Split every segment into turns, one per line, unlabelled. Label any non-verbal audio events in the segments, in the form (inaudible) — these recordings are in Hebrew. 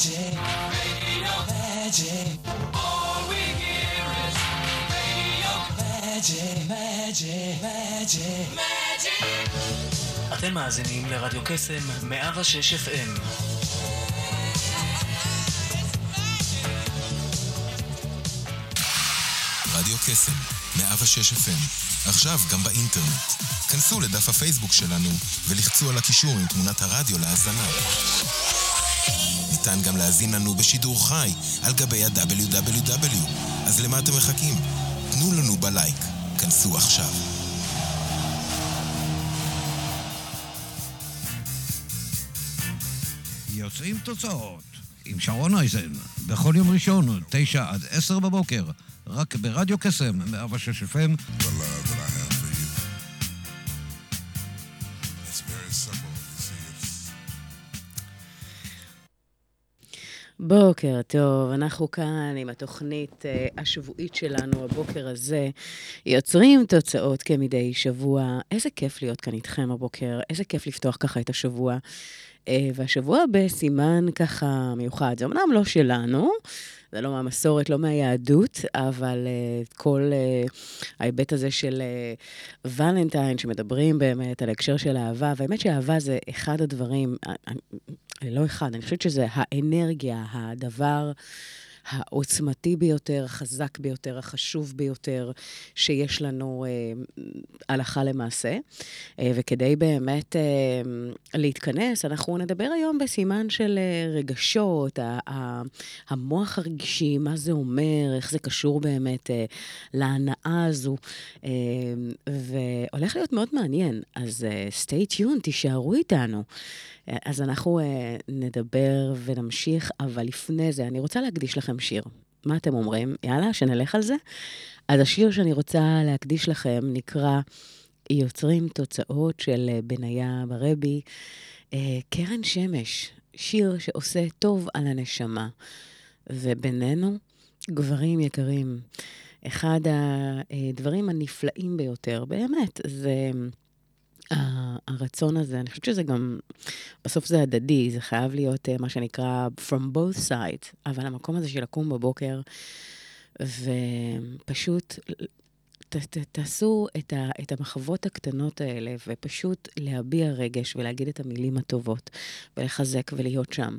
Magic. Radio. Magic. All we hear is radio. Magic. Magic. Magic. Magic. אתם מאזינים לרדיו קסם 106 FM.
רדיו קסם, 106 FM, עכשיו גם באינטרנט. כנסו לדף הפייסבוק שלנו ולחצו על הקישור עם תמונת הרדיו להאזנה. ניתן גם להאזין לנו בשידור חי על גבי ה-WW. אז למה אתם מחכים? תנו לנו בלייק. כנסו עכשיו.
יוצאים תוצאות עם שרון אייזן, בכל יום ראשון, תשע עד עשר בבוקר, רק ברדיו קסם, 106 FM.
בוקר טוב, אנחנו כאן עם התוכנית uh, השבועית שלנו, הבוקר הזה, יוצרים תוצאות כמדי שבוע. איזה כיף להיות כאן איתכם הבוקר, איזה כיף לפתוח ככה את השבוע. Uh, והשבוע בסימן ככה מיוחד, זה אמנם לא שלנו, זה לא מהמסורת, לא מהיהדות, אבל uh, כל uh, ההיבט הזה של uh, ולנטיין, שמדברים באמת על הקשר של אהבה, והאמת שאהבה זה אחד הדברים, לא אחד, אני חושבת שזה האנרגיה, הדבר העוצמתי ביותר, החזק ביותר, החשוב ביותר שיש לנו אה, הלכה למעשה. אה, וכדי באמת אה, להתכנס, אנחנו נדבר היום בסימן של אה, רגשות, ה- ה- המוח הרגשי, מה זה אומר, איך זה קשור באמת אה, להנאה הזו. אה, והולך להיות מאוד מעניין, אז אה, stay tuned, תישארו איתנו. אז אנחנו uh, נדבר ונמשיך, אבל לפני זה, אני רוצה להקדיש לכם שיר. מה אתם אומרים? יאללה, שנלך על זה? אז השיר שאני רוצה להקדיש לכם נקרא יוצרים תוצאות של uh, בניה ברבי, קרן שמש, שיר שעושה טוב על הנשמה. ובינינו, גברים יקרים, אחד הדברים הנפלאים ביותר, באמת, זה... הרצון הזה, אני חושבת שזה גם, בסוף זה הדדי, זה חייב להיות מה שנקרא from both sides, אבל המקום הזה של לקום בבוקר, ופשוט ת, ת, תעשו את, ה, את המחוות הקטנות האלה, ופשוט להביע רגש ולהגיד את המילים הטובות, ולחזק ולהיות שם,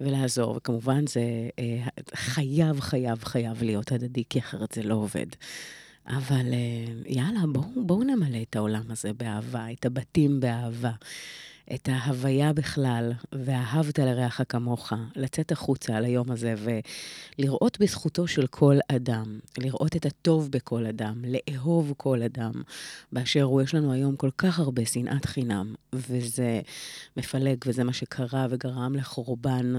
ולעזור. וכמובן זה אה, חייב, חייב, חייב להיות הדדי, כי אחרת זה לא עובד. אבל יאללה, בואו בוא נמלא את העולם הזה באהבה, את הבתים באהבה, את ההוויה בכלל, ואהבת לרעך כמוך, לצאת החוצה על היום הזה ולראות בזכותו של כל אדם, לראות את הטוב בכל אדם, לאהוב כל אדם, באשר הוא. יש לנו היום כל כך הרבה שנאת חינם, וזה מפלג, וזה מה שקרה וגרם לחורבן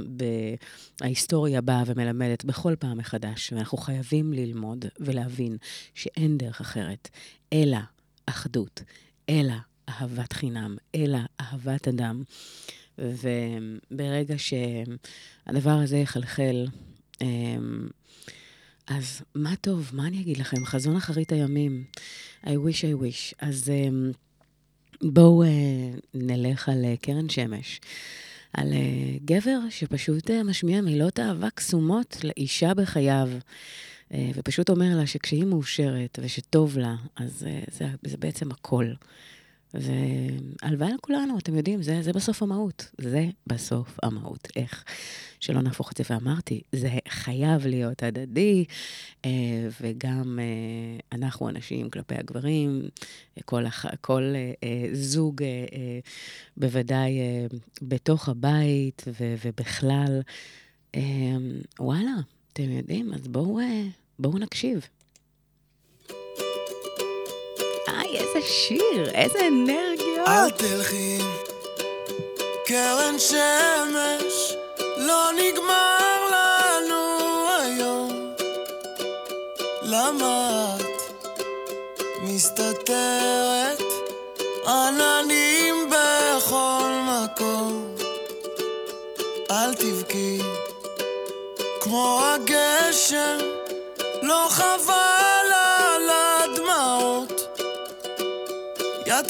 בהיסטוריה באה ומלמדת בכל פעם מחדש, ואנחנו חייבים ללמוד ולהבין שאין דרך אחרת, אלא אחדות, אלא אהבת חינם, אלא אהבת אדם. וברגע שהדבר הזה יחלחל, אז מה טוב, מה אני אגיד לכם? חזון אחרית הימים. I wish I wish. אז בואו נלך על קרן שמש. על גבר שפשוט משמיע מילות אהבה קסומות לאישה בחייו. ופשוט אומר לה שכשהיא מאושרת ושטוב לה, אז זה, זה בעצם הכל. והלוואי לכולנו, אתם יודעים, זה, זה בסוף המהות. זה בסוף המהות. איך שלא נהפוך את זה. ואמרתי, זה חייב להיות הדדי, וגם אנחנו אנשים כלפי הגברים, כל, כל זוג בוודאי בתוך הבית ובכלל. וואלה, אתם יודעים, אז בואו, בואו נקשיב. היי, איזה שיר, איזה אנרגיות.
אל תלכי, קרן שמש, לא נגמר לנו היום. למה את מסתתרת? עננים בכל מקום. אל תבכי, כמו הגשם, לא חבל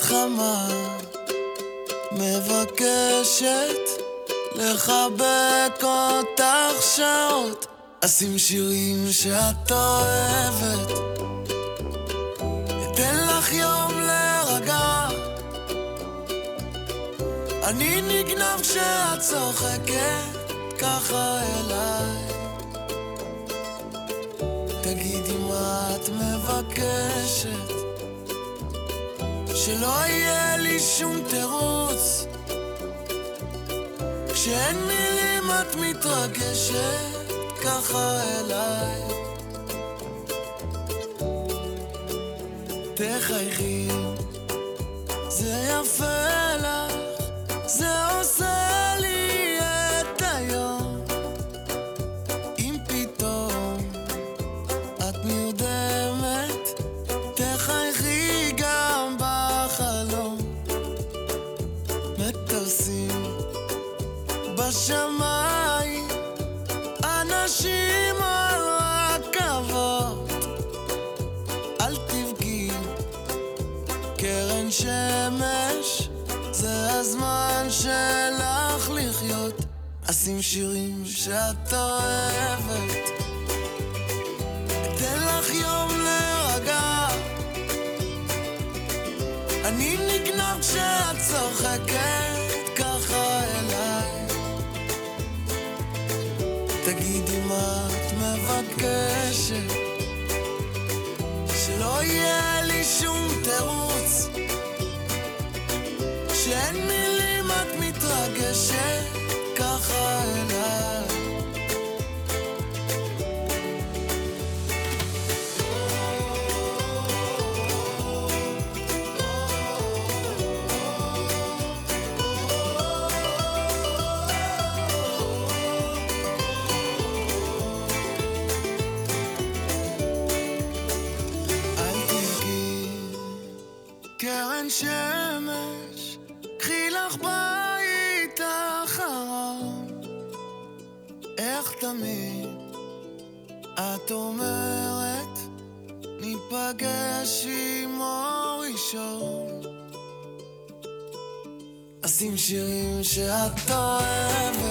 חמה מבקשת לחבק אותך שעות, אשים שירים שאת אוהבת. אתן לך יום להירגע. אני נגנב כשאת צוחקת ככה אליי. תגידי מה את מבקשת, שלא יהיה לי שום תירוץ. כשאין מילים את מתרגשת ככה אליי. תחייכי, זה יפה לך, זה אשים שירים שאת אוהבת, אתן לך יום להירגע. אני נגנב כשאת צוחקת שמש, קחי לך בית אחרון. איך תמיד את אומרת, ניפגש עם אור ראשון. אשים שירים שאת אוהבת,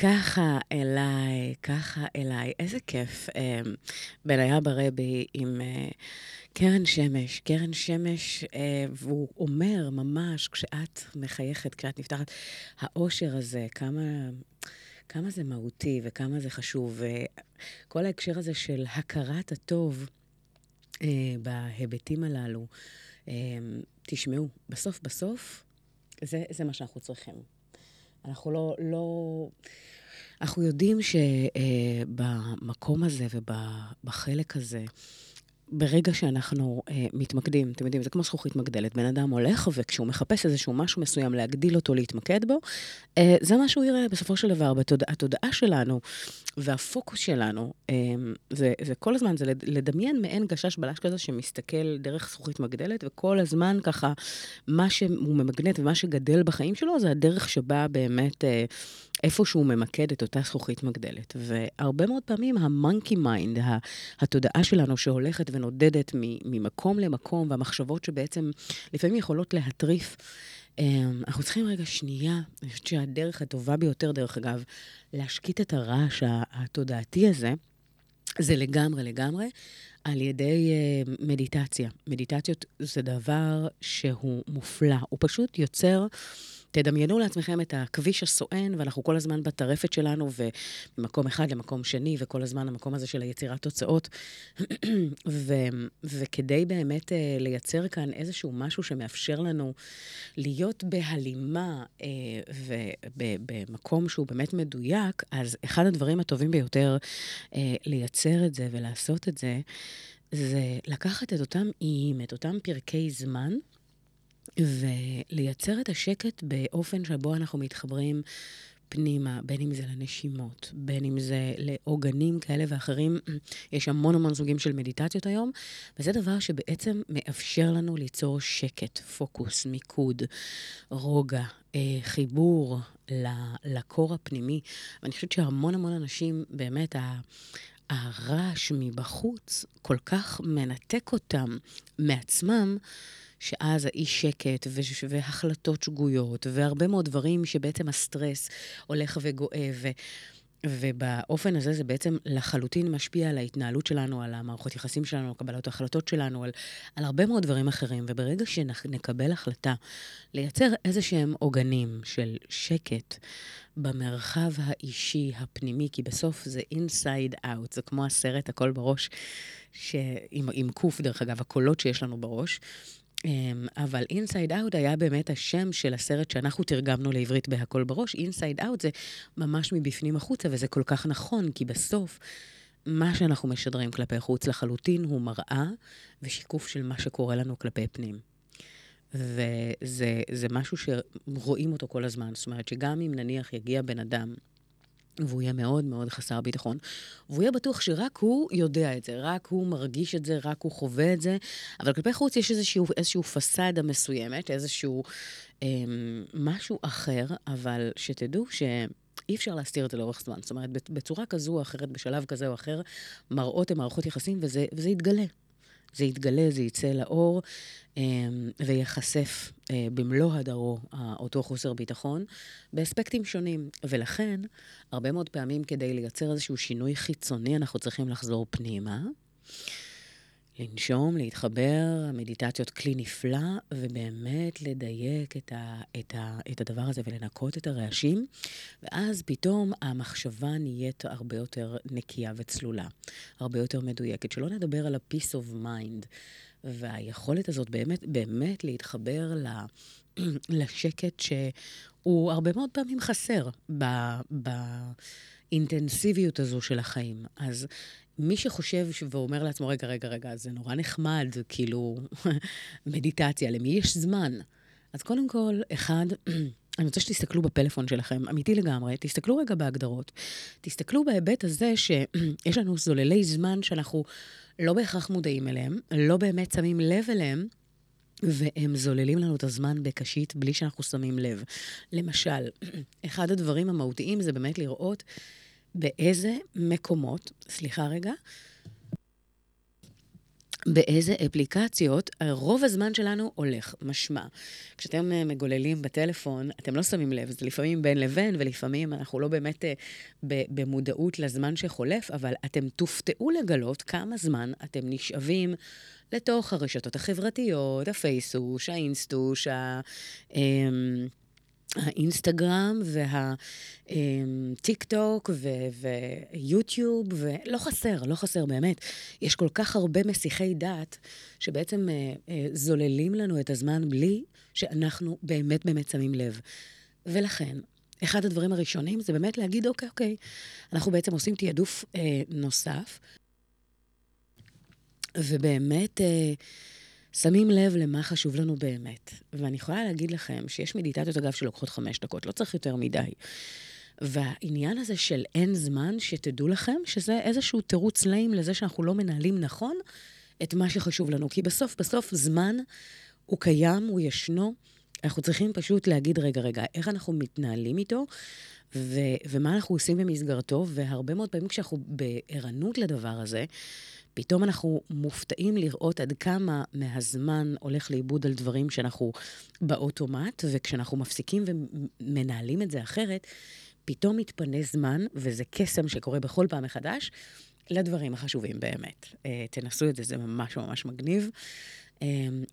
ככה אליי, ככה אליי.
איזה כיף. אה, בניה ברבי עם אה, קרן שמש. קרן שמש, אה, והוא אומר ממש, כשאת מחייכת, כשאת נפתחת, האושר הזה, כמה... כמה זה מהותי וכמה זה חשוב. וכל ההקשר הזה של הכרת הטוב אה, בהיבטים הללו, אה, תשמעו, בסוף בסוף, זה, זה מה שאנחנו צריכים. אנחנו לא, לא... אנחנו יודעים שבמקום הזה ובחלק הזה, ברגע שאנחנו אה, מתמקדים, אתם יודעים, זה כמו זכוכית מגדלת. בן אדם הולך, וכשהוא מחפש איזשהו משהו מסוים להגדיל אותו, להתמקד בו, אה, זה מה שהוא יראה בסופו של דבר. בתודעה שלנו והפוקוס שלנו, אה, זה, זה כל הזמן, זה לדמיין מעין גשש בלש כזה שמסתכל דרך זכוכית מגדלת, וכל הזמן ככה, מה שהוא ממגנט ומה שגדל בחיים שלו, זה הדרך שבה באמת... אה, איפה שהוא ממקד את אותה זכוכית מגדלת. והרבה מאוד פעמים ה monkey mind, התודעה שלנו שהולכת ונודדת ממקום למקום, והמחשבות שבעצם לפעמים יכולות להטריף, אמ, אנחנו צריכים רגע שנייה, אני חושבת שהדרך הטובה ביותר, דרך אגב, להשקיט את הרעש התודעתי הזה, זה לגמרי, לגמרי, על ידי uh, מדיטציה. מדיטציות זה דבר שהוא מופלא, הוא פשוט יוצר... תדמיינו לעצמכם את הכביש הסואן, ואנחנו כל הזמן בטרפת שלנו, וממקום אחד למקום שני, וכל הזמן המקום הזה של היצירת תוצאות. (clears throat) ו, וכדי באמת uh, לייצר כאן איזשהו משהו שמאפשר לנו להיות בהלימה uh, ובמקום שהוא באמת מדויק, אז אחד הדברים הטובים ביותר uh, לייצר את זה ולעשות את זה, זה לקחת את אותם איים, את אותם פרקי זמן, ולייצר את השקט באופן שבו אנחנו מתחברים פנימה, בין אם זה לנשימות, בין אם זה לעוגנים כאלה ואחרים. (clears throat) יש המון המון סוגים של מדיטציות היום, וזה דבר שבעצם מאפשר לנו ליצור שקט, פוקוס, מיקוד, רוגע, אה, חיבור לקור הפנימי. ואני חושבת שהמון המון אנשים, באמת, הרעש מבחוץ כל כך מנתק אותם מעצמם. שאז האי שקט והחלטות שגויות, והרבה מאוד דברים שבעצם הסטרס הולך וגואה. ו... ובאופן הזה זה בעצם לחלוטין משפיע על ההתנהלות שלנו, על המערכות יחסים שלנו, על קבלת ההחלטות שלנו, על, על הרבה מאוד דברים אחרים. וברגע שנקבל החלטה לייצר איזה שהם עוגנים של שקט במרחב האישי, הפנימי, כי בסוף זה inside out, זה כמו הסרט הכל בראש, ש... עם, עם קוף, דרך אגב, הקולות שיש לנו בראש. אמ, אבל Inside Out היה באמת השם של הסרט שאנחנו תרגמנו לעברית בהכל בראש. Inside out זה ממש מבפנים החוצה, וזה כל כך נכון, כי בסוף, מה שאנחנו משדרים כלפי חוץ לחלוטין הוא מראה ושיקוף של מה שקורה לנו כלפי פנים. וזה משהו שרואים אותו כל הזמן. זאת אומרת שגם אם נניח יגיע בן אדם והוא יהיה מאוד מאוד חסר ביטחון, והוא יהיה בטוח שרק הוא יודע את זה, רק הוא מרגיש את זה, רק הוא חווה את זה, אבל כלפי חוץ יש איזשהו, איזשהו פסאדה מסוימת, איזשהו אה, משהו אחר, אבל שתדעו ש... אי אפשר להסתיר את זה לאורך זמן. זאת אומרת, בצורה כזו או אחרת, בשלב כזה או אחר, מראות הן מערכות יחסים, וזה, וזה יתגלה. זה יתגלה, זה יצא לאור אמ, וייחשף אה, במלוא הדרו אותו חוסר ביטחון באספקטים שונים. ולכן, הרבה מאוד פעמים כדי לייצר איזשהו שינוי חיצוני, אנחנו צריכים לחזור פנימה. לנשום, להתחבר, המדיטציות כלי נפלא, ובאמת לדייק את, ה, את, ה, את הדבר הזה ולנקות את הרעשים, ואז פתאום המחשבה נהיית הרבה יותר נקייה וצלולה, הרבה יותר מדויקת. שלא נדבר על ה-peace of mind, והיכולת הזאת באמת, באמת להתחבר ל... (clears throat) לשקט שהוא הרבה מאוד פעמים חסר ב... באינטנסיביות הזו של החיים. אז מי שחושב ואומר לעצמו, רגע, רגע, רגע, זה נורא נחמד, כאילו, (laughs) מדיטציה, למי יש זמן? אז קודם כל, אחד, (clears throat) אני רוצה שתסתכלו בפלאפון שלכם, אמיתי לגמרי, תסתכלו רגע בהגדרות. תסתכלו בהיבט הזה שיש (clears throat) לנו זוללי זמן שאנחנו לא בהכרח מודעים אליהם, לא באמת שמים לב אליהם, והם זוללים לנו את הזמן בקשית בלי שאנחנו שמים לב. למשל, (clears throat) אחד הדברים המהותיים זה באמת לראות באיזה מקומות, סליחה רגע, באיזה אפליקציות רוב הזמן שלנו הולך. משמע, כשאתם אה, מגוללים בטלפון, אתם לא שמים לב, זה לפעמים בין לבין, ולפעמים אנחנו לא באמת אה, במודעות לזמן שחולף, אבל אתם תופתעו לגלות כמה זמן אתם נשאבים לתוך הרשתות החברתיות, הפייסוש, האינסטוש, ה... אמ, האינסטגרם והטיק טוק ויוטיוב, ולא חסר, לא חסר באמת. יש כל כך הרבה מסיחי דעת שבעצם אה, אה, זוללים לנו את הזמן בלי שאנחנו באמת באמת שמים לב. ולכן, אחד הדברים הראשונים זה באמת להגיד, אוקיי, אוקיי, אנחנו בעצם עושים תעדוף אה, נוסף, ובאמת... אה, שמים לב למה חשוב לנו באמת. ואני יכולה להגיד לכם שיש מדיטציות, אגב, שלוקחות חמש דקות, לא צריך יותר מדי. והעניין הזה של אין זמן, שתדעו לכם שזה איזשהו תירוץ ליים לזה שאנחנו לא מנהלים נכון את מה שחשוב לנו. כי בסוף, בסוף, זמן הוא קיים, הוא ישנו. אנחנו צריכים פשוט להגיד, רגע, רגע, איך אנחנו מתנהלים איתו, ו- ומה אנחנו עושים במסגרתו, והרבה מאוד פעמים כשאנחנו בערנות לדבר הזה, פתאום אנחנו מופתעים לראות עד כמה מהזמן הולך לאיבוד על דברים שאנחנו באוטומט, וכשאנחנו מפסיקים ומנהלים את זה אחרת, פתאום מתפנה זמן, וזה קסם שקורה בכל פעם מחדש, לדברים החשובים באמת. אה, תנסו את זה, זה ממש ממש מגניב. אה,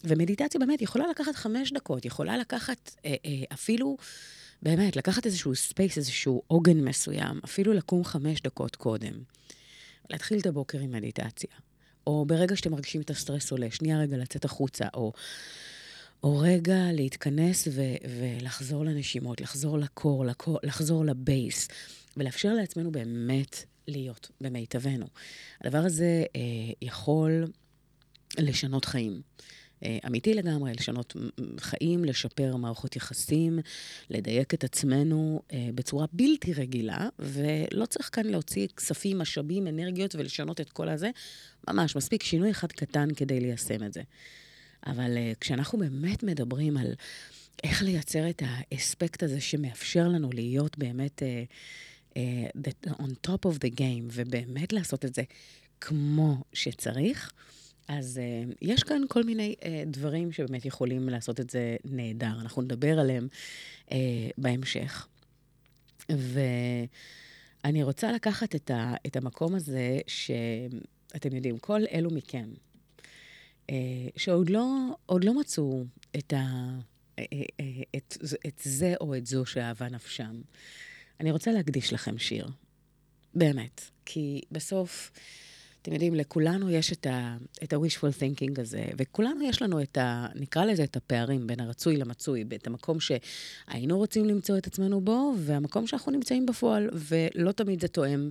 ומדיטציה באמת יכולה לקחת חמש דקות, יכולה לקחת אה, אפילו, באמת, לקחת איזשהו space, איזשהו עוגן מסוים, אפילו לקום חמש דקות קודם. להתחיל את הבוקר עם מדיטציה. או ברגע שאתם מרגישים את הסטרס עולה, שנייה רגע לצאת החוצה, או, או רגע להתכנס ו, ולחזור לנשימות, לחזור לקור, לקור, לחזור לבייס, ולאפשר לעצמנו באמת להיות במיטבנו. הדבר הזה אה, יכול לשנות חיים. אה, אמיתי לגמרי, לשנות חיים, לשפר מערכות יחסים, לדייק את עצמנו אה, בצורה בלתי רגילה, ולא צריך כאן להוציא כספים, משאבים, אנרגיות ולשנות את כל הזה. ממש, מספיק שינוי אחד קטן כדי ליישם את זה. אבל אה, כשאנחנו באמת מדברים על איך לייצר את האספקט הזה שמאפשר לנו להיות באמת uh, uh, on top of the game, ובאמת לעשות את זה כמו שצריך, אז uh, יש כאן כל מיני uh, דברים שבאמת יכולים לעשות את זה נהדר. אנחנו נדבר עליהם uh, בהמשך. ואני רוצה לקחת את, ה, את המקום הזה, שאתם יודעים, כל אלו מכם, uh, שעוד לא, לא מצאו את, ה, את, את זה או את זו שאהבה נפשם, אני רוצה להקדיש לכם שיר. באמת. כי בסוף... אתם יודעים, לכולנו יש את ה-wishful thinking הזה, וכולנו יש לנו את ה... נקרא לזה את הפערים בין הרצוי למצוי, את המקום שהיינו רוצים למצוא את עצמנו בו, והמקום שאנחנו נמצאים בפועל, ולא תמיד זה תואם.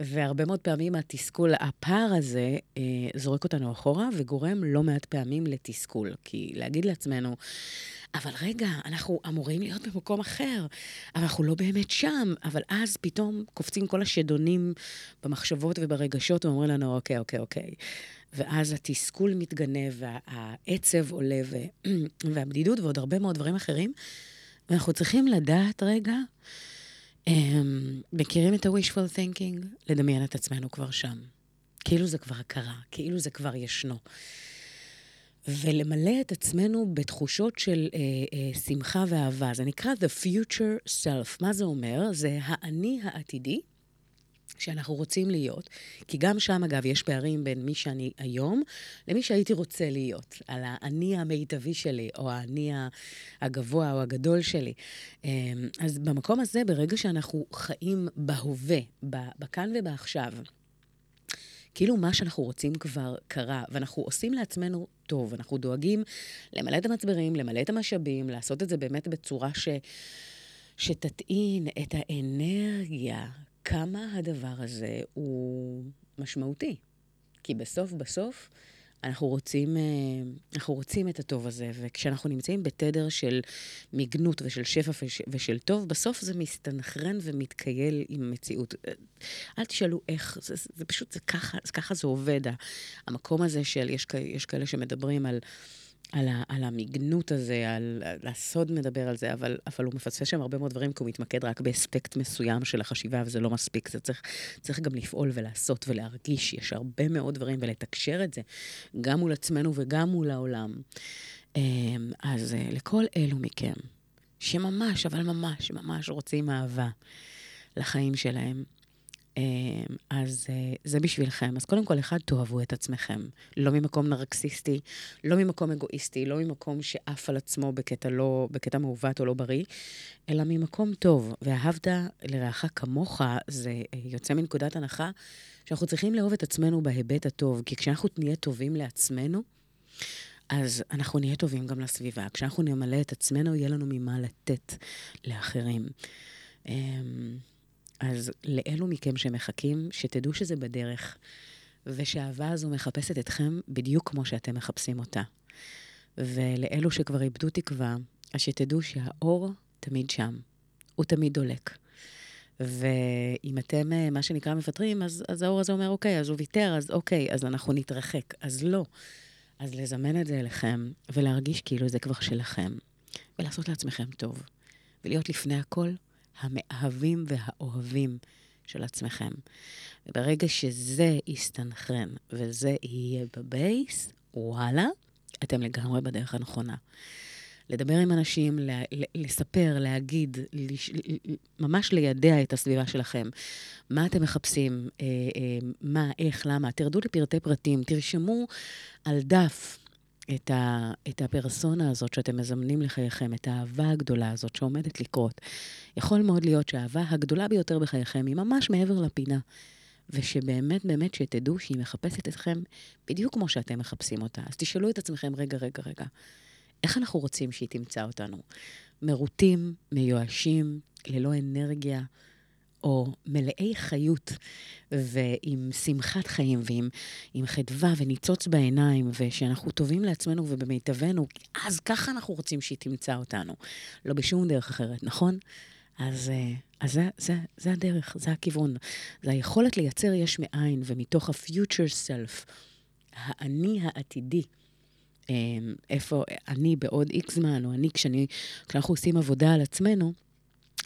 והרבה מאוד פעמים התסכול, הפער הזה, אה, זורק אותנו אחורה וגורם לא מעט פעמים לתסכול. כי להגיד לעצמנו, אבל רגע, אנחנו אמורים להיות במקום אחר, אבל אנחנו לא באמת שם. אבל אז פתאום קופצים כל השדונים במחשבות וברגשות ואומרים לנו, אוקיי, אוקיי, אוקיי. ואז התסכול מתגנב, והעצב עולה, (clears throat) והבדידות ועוד הרבה מאוד דברים אחרים. ואנחנו צריכים לדעת רגע, הם, מכירים את ה-wishful thinking? לדמיין את עצמנו כבר שם. כאילו זה כבר קרה, כאילו זה כבר ישנו. ולמלא את עצמנו בתחושות של אה, אה, שמחה ואהבה. זה נקרא The Future Self. מה זה אומר? זה האני העתידי שאנחנו רוצים להיות. כי גם שם, אגב, יש פערים בין מי שאני היום למי שהייתי רוצה להיות. על האני המיטבי שלי, או האני הגבוה או הגדול שלי. אמ, אז במקום הזה, ברגע שאנחנו חיים בהווה, בכאן ובעכשיו, כאילו מה שאנחנו רוצים כבר קרה, ואנחנו עושים לעצמנו טוב, אנחנו דואגים למלא את המצברים, למלא את המשאבים, לעשות את זה באמת בצורה ש... שתטעין את האנרגיה, כמה הדבר הזה הוא משמעותי. כי בסוף בסוף אנחנו רוצים, אה, אנחנו רוצים את הטוב הזה, וכשאנחנו נמצאים בתדר של מיגנות ושל שפע ושל טוב, בסוף זה מסתנכרן ומתקייל עם המציאות. אה, אל תשאלו איך, זה, זה פשוט, זה ככה, זה ככה זה עובד. המקום הזה של, יש, יש כאלה שמדברים על... על, ה, על המיגנות הזה, על, על הסוד מדבר על זה, אבל, אבל הוא מפספס שם הרבה מאוד דברים, כי הוא מתמקד רק באספקט מסוים של החשיבה, וזה לא מספיק. זה צריך, צריך גם לפעול ולעשות ולהרגיש, יש הרבה מאוד דברים, ולתקשר את זה, גם מול עצמנו וגם מול העולם. אמ, אז אה, לכל אלו מכם, שממש, אבל ממש, ממש רוצים אהבה לחיים שלהם, אז אה, זה בשבילכם. אז קודם כל, אחד, תאהבו את עצמכם. לא ממקום נרקסיסטי, לא ממקום אגואיסטי, לא ממקום שעף על עצמו בקטע, לא, בקטע מעוות או לא בריא, אלא ממקום טוב. ואהבת לרעך כמוך, זה אה, יוצא מנקודת הנחה שאנחנו צריכים לאהוב את עצמנו בהיבט הטוב, כי כשאנחנו נהיה טובים לעצמנו, אז אנחנו נהיה טובים גם לסביבה. כשאנחנו נמלא את עצמנו, יהיה לנו ממה לתת לאחרים. אז לאלו מכם שמחכים, שתדעו שזה בדרך, ושהאהבה הזו מחפשת אתכם בדיוק כמו שאתם מחפשים אותה. ולאלו שכבר איבדו תקווה, אז שתדעו שהאור תמיד שם, הוא תמיד דולק. ואם אתם, אה, מה שנקרא, מוותרים, אז, אז האור הזה אומר, אוקיי, אז הוא ויתר, אז אוקיי, אז אנחנו נתרחק. אז לא. אז לזמן את זה אליכם, ולהרגיש כאילו זה כבר שלכם, ולעשות לעצמכם טוב, ולהיות לפני הכל המאהבים והאוהבים של עצמכם. וברגע שזה יסתנכרן וזה יהיה בבייס, וואלה, אתם לגמרי בדרך הנכונה. לדבר עם אנשים, לספר, להגיד, לש, ממש לידע את הסביבה שלכם. מה אתם מחפשים, אה, אה, מה, איך, למה. תרדו לפרטי פרטים, תרשמו על דף את, ה, את הפרסונה הזאת שאתם מזמנים לחייכם, את האהבה הגדולה הזאת שעומדת לקרות. יכול מאוד להיות שהאהבה הגדולה ביותר בחייכם היא ממש מעבר לפינה. ושבאמת, באמת, שתדעו שהיא מחפשת אתכם בדיוק כמו שאתם מחפשים אותה. אז תשאלו את עצמכם, רגע, רגע, רגע, איך אנחנו רוצים שהיא תמצא אותנו? מרוטים, מיואשים, ללא אנרגיה, או מלאי חיות, ועם שמחת חיים, ועם חדווה וניצוץ בעיניים, ושאנחנו טובים לעצמנו ובמיטבנו, אז ככה אנחנו רוצים שהיא תמצא אותנו. לא בשום דרך אחרת, נכון? אז, אה, אז זה, זה, זה הדרך, זה הכיוון. זה היכולת לייצר יש מאין, ומתוך ה-future self, האני העתידי. אמ, איפה אני בעוד איקס זמן, או אני כשאני, כשאנחנו עושים עבודה על עצמנו,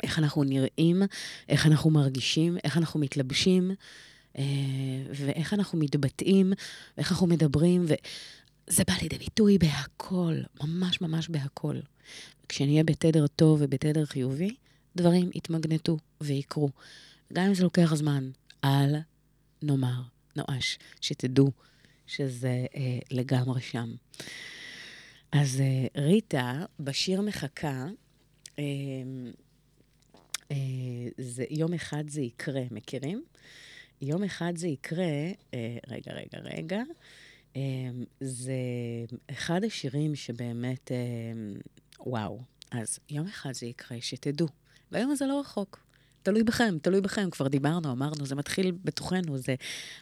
איך אנחנו נראים, איך אנחנו מרגישים, איך אנחנו מתלבשים, אה, ואיך אנחנו מתבטאים, ואיך אנחנו מדברים, וזה בא לידי ביטוי בהכל, ממש ממש בהכל. כשנהיה בתדר טוב ובתדר חיובי, דברים יתמגנטו ויקרו. גם אם זה לוקח זמן, אל נאמר, נואש, שתדעו שזה אה, לגמרי שם. אז אה, ריטה, בשיר מחכה, אה, זה, יום אחד זה יקרה, מכירים? יום אחד זה יקרה, אה, רגע, רגע, רגע, אה, זה אחד השירים שבאמת, אה, וואו. אז יום אחד זה יקרה, שתדעו. והיום הזה לא רחוק. תלוי בכם, תלוי בכם, כבר דיברנו, אמרנו, זה מתחיל בתוכנו, זה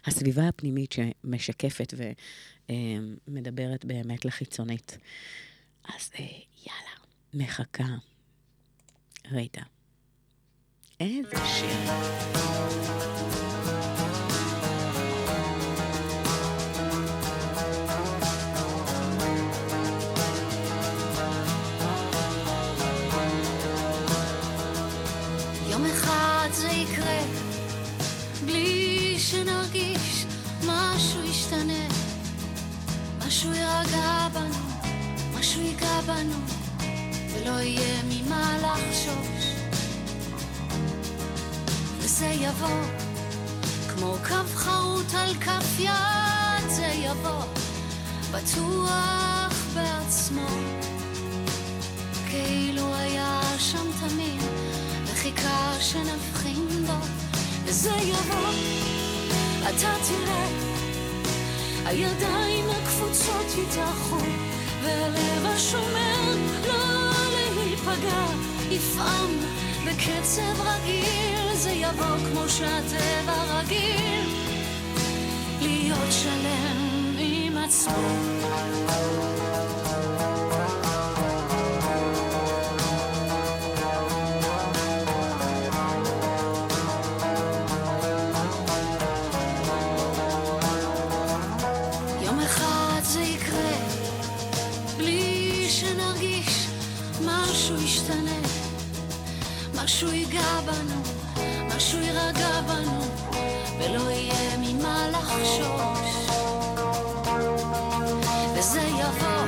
הסביבה הפנימית שמשקפת ומדברת באמת לחיצונית. אז אה, יאללה, מחכה. ריטה. איזה שיר.
משהו יירגע בנו, משהו ייגע בנו, ולא יהיה ממה לחשוש. וזה יבוא, כמו קו חרוט על כף יד, זה יבוא, בטוח בעצמו, כאילו היה שם תמיד, וחיכה שנבחין בו, וזה יבוא, אתה תראה. הידיים הקפוצות יתאחו, והלב השומר לא להיפגע, יפעם בקצב רגיל, זה יבוא כמו שהטבע רגיל, להיות שלם עם עצמו. משהו ייגע בנו, משהו יירגע בנו, ולא יהיה ממה לחשוש. וזה יבוא,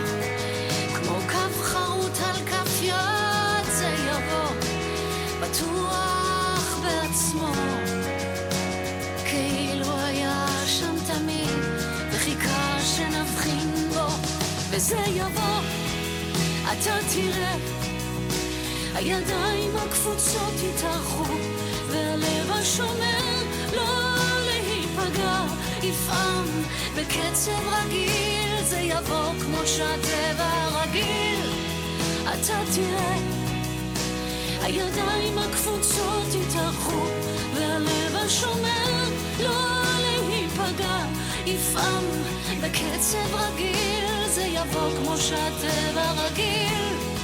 כמו קו חרוט על כף יד, זה יבוא, בטוח בעצמו, כאילו היה שם תמיד, וחיכה שנבחין בו, וזה יבוא, אתה תראה. הידיים הקפוצות יתארחו, והלב השומר לא להיפגע, יפעם בקצב רגיל, זה יבוא כמו שהטבע רגיל. אתה תראה, הידיים הקפוצות יתארחו, והלב השומר לא להיפגע, יפעם בקצב רגיל, זה יבוא כמו שהטבע רגיל.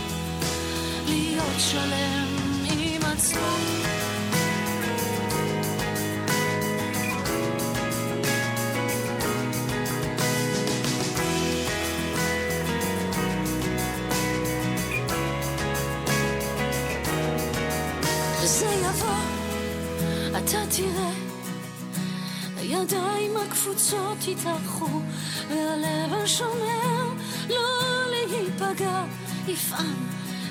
להיות שלם עם עצמו. וזה יבוא, אתה תראה, הידיים הקפוצות יתארחו, והלב השומר לא להיפגע. יפעם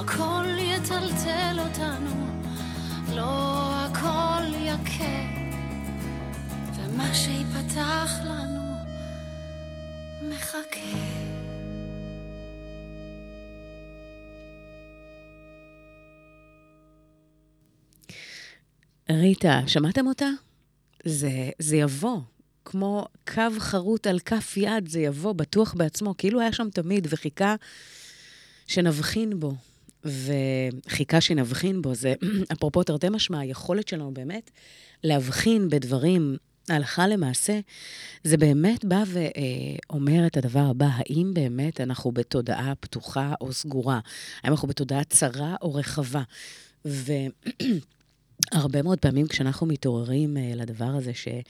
הכל יטלטל אותנו, לא הכל יכה, ומה שיפתח לנו מחכה.
ריטה, שמעתם אותה? זה, זה יבוא. כמו קו חרוט על כף יד, זה יבוא בטוח בעצמו, כאילו היה שם תמיד וחיכה שנבחין בו. וחיכה שנבחין בו, זה (clears throat) אפרופו תרתי משמע, היכולת שלנו באמת להבחין בדברים הלכה למעשה, זה באמת בא ואומר את הדבר הבא, האם באמת אנחנו בתודעה פתוחה או סגורה? האם אנחנו בתודעה צרה או רחבה? ו... (clears throat) הרבה מאוד פעמים כשאנחנו מתעוררים uh, לדבר הזה שבא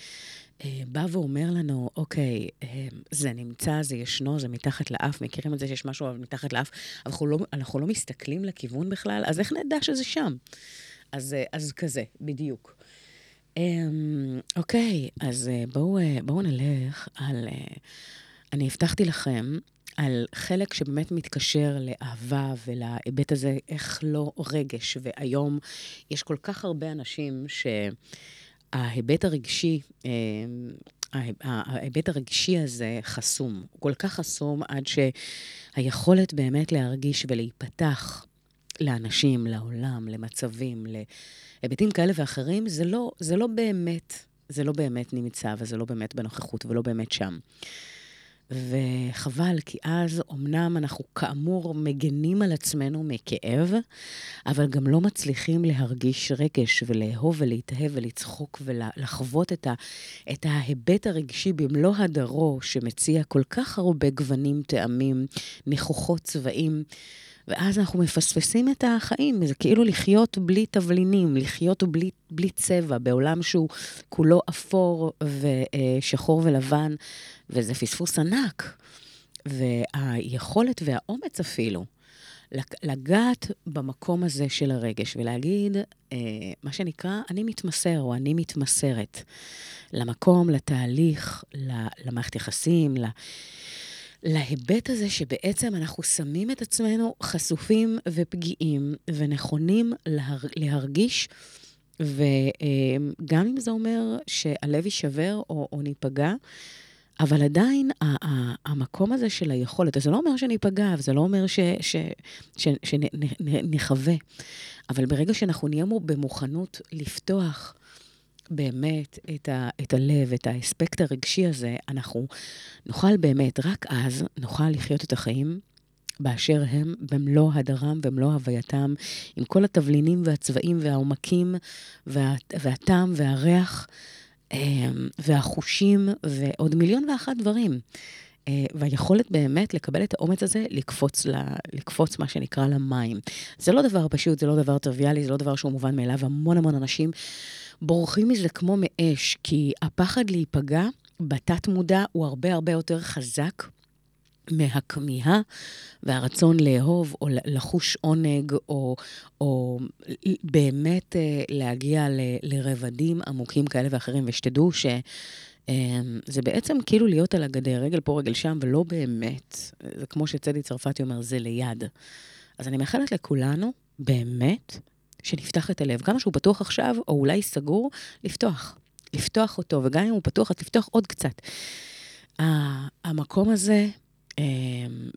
uh, ואומר לנו, אוקיי, uh, זה נמצא, זה ישנו, זה מתחת לאף, מכירים את זה שיש משהו מתחת לאף, אנחנו לא, אנחנו לא מסתכלים לכיוון בכלל, אז איך נדע שזה שם? אז, uh, אז כזה, בדיוק. Um, אוקיי, אז בואו, בואו נלך על... אני הבטחתי לכם על חלק שבאמת מתקשר לאהבה ולהיבט הזה, איך לא רגש. והיום יש כל כך הרבה אנשים שההיבט הרגשי, אה, ההיבט הרגשי הזה חסום. הוא כל כך חסום עד שהיכולת באמת להרגיש ולהיפתח לאנשים, לעולם, למצבים, להיבטים כאלה ואחרים, זה לא, זה לא באמת, זה לא באמת נמצא וזה לא באמת בנוכחות ולא באמת שם. וחבל, כי אז אמנם אנחנו כאמור מגנים על עצמנו מכאב, אבל גם לא מצליחים להרגיש רגש ולאהוב ולהתאהב ולצחוק ולחוות את, ה, את ההיבט הרגשי במלוא הדרו, שמציע כל כך הרבה גוונים, טעמים, ניחוחות, צבעים. ואז אנחנו מפספסים את החיים, זה כאילו לחיות בלי תבלינים, לחיות בלי, בלי צבע, בעולם שהוא כולו אפור ושחור ולבן, וזה פספוס ענק. והיכולת והאומץ אפילו, לגעת במקום הזה של הרגש ולהגיד, אה, מה שנקרא, אני מתמסר או אני מתמסרת למקום, לתהליך, למערכת יחסים, להיבט הזה שבעצם אנחנו שמים את עצמנו חשופים ופגיעים ונכונים להר, להרגיש, וגם אם זה אומר שהלב יישבר או, או ניפגע, אבל עדיין המקום הזה של היכולת, זה לא אומר שניפגע, וזה לא אומר שנחווה, אבל ברגע שאנחנו נהיה במוכנות לפתוח באמת את, ה, את הלב, את האספקט הרגשי הזה, אנחנו נוכל באמת, רק אז נוכל לחיות את החיים באשר הם, במלוא הדרם ומלוא הווייתם, עם כל התבלינים והצבעים והעומקים וה, והטעם והריח אמ, והחושים ועוד מיליון ואחת דברים. אה, והיכולת באמת לקבל את האומץ הזה, לקפוץ, ל, לקפוץ מה שנקרא למים. זה לא דבר פשוט, זה לא דבר טריוויאלי, זה לא דבר שהוא מובן מאליו, המון המון אנשים בורחים מזה כמו מאש, כי הפחד להיפגע בתת-מודע הוא הרבה הרבה יותר חזק מהכמיהה והרצון לאהוב או לחוש עונג, או, או באמת אה, להגיע ל, לרבדים עמוקים כאלה ואחרים. ושתדעו ש... אמ, זה בעצם כאילו להיות על הגדר, רגל פה, רגל שם, ולא באמת. זה כמו שצדי צרפתי אומר, זה ליד. אז אני מאחלת לכולנו, באמת, שנפתח את הלב. כמה שהוא פתוח עכשיו, או אולי סגור, לפתוח. לפתוח אותו, וגם אם הוא פתוח, אז לפתוח עוד קצת. המקום הזה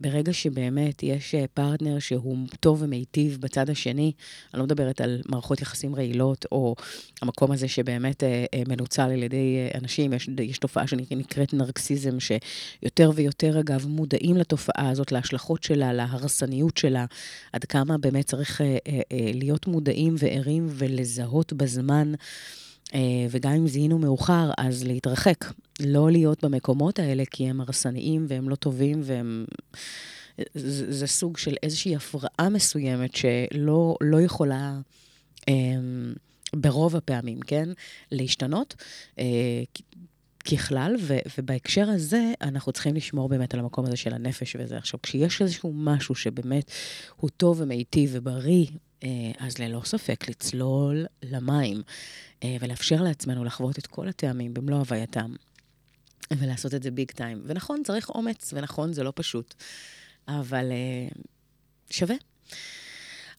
ברגע שבאמת יש אה, פרטנר שהוא טוב ומיטיב בצד השני, אני לא מדברת על מערכות יחסים רעילות, או המקום הזה שבאמת אה, אה, מנוצל על ידי אנשים, יש, יש תופעה שנקראת נרקסיזם, שיותר ויותר, אגב, מודעים לתופעה הזאת, להשלכות שלה, להרסניות שלה, עד כמה באמת צריך להיות מודעים וערים ולזהות בזמן. וגם אם זיהינו מאוחר, אז להתרחק לא להיות במקומות האלה, כי הם הרסניים והם לא טובים והם... זה, זה סוג של איזושהי הפרעה מסוימת שלא לא יכולה... אה, ברוב הפעמים, כן? להשתנות. אה, ככלל, ו, ובהקשר הזה, אנחנו צריכים לשמור באמת על המקום הזה של הנפש וזה. עכשיו, כשיש איזשהו משהו שבאמת הוא טוב ומיטיב ובריא, אה, אז ללא ספק לצלול למים אה, ולאפשר לעצמנו לחוות את כל הטעמים במלוא הווייתם, ולעשות את זה ביג טיים. ונכון, צריך אומץ, ונכון, זה לא פשוט, אבל אה, שווה.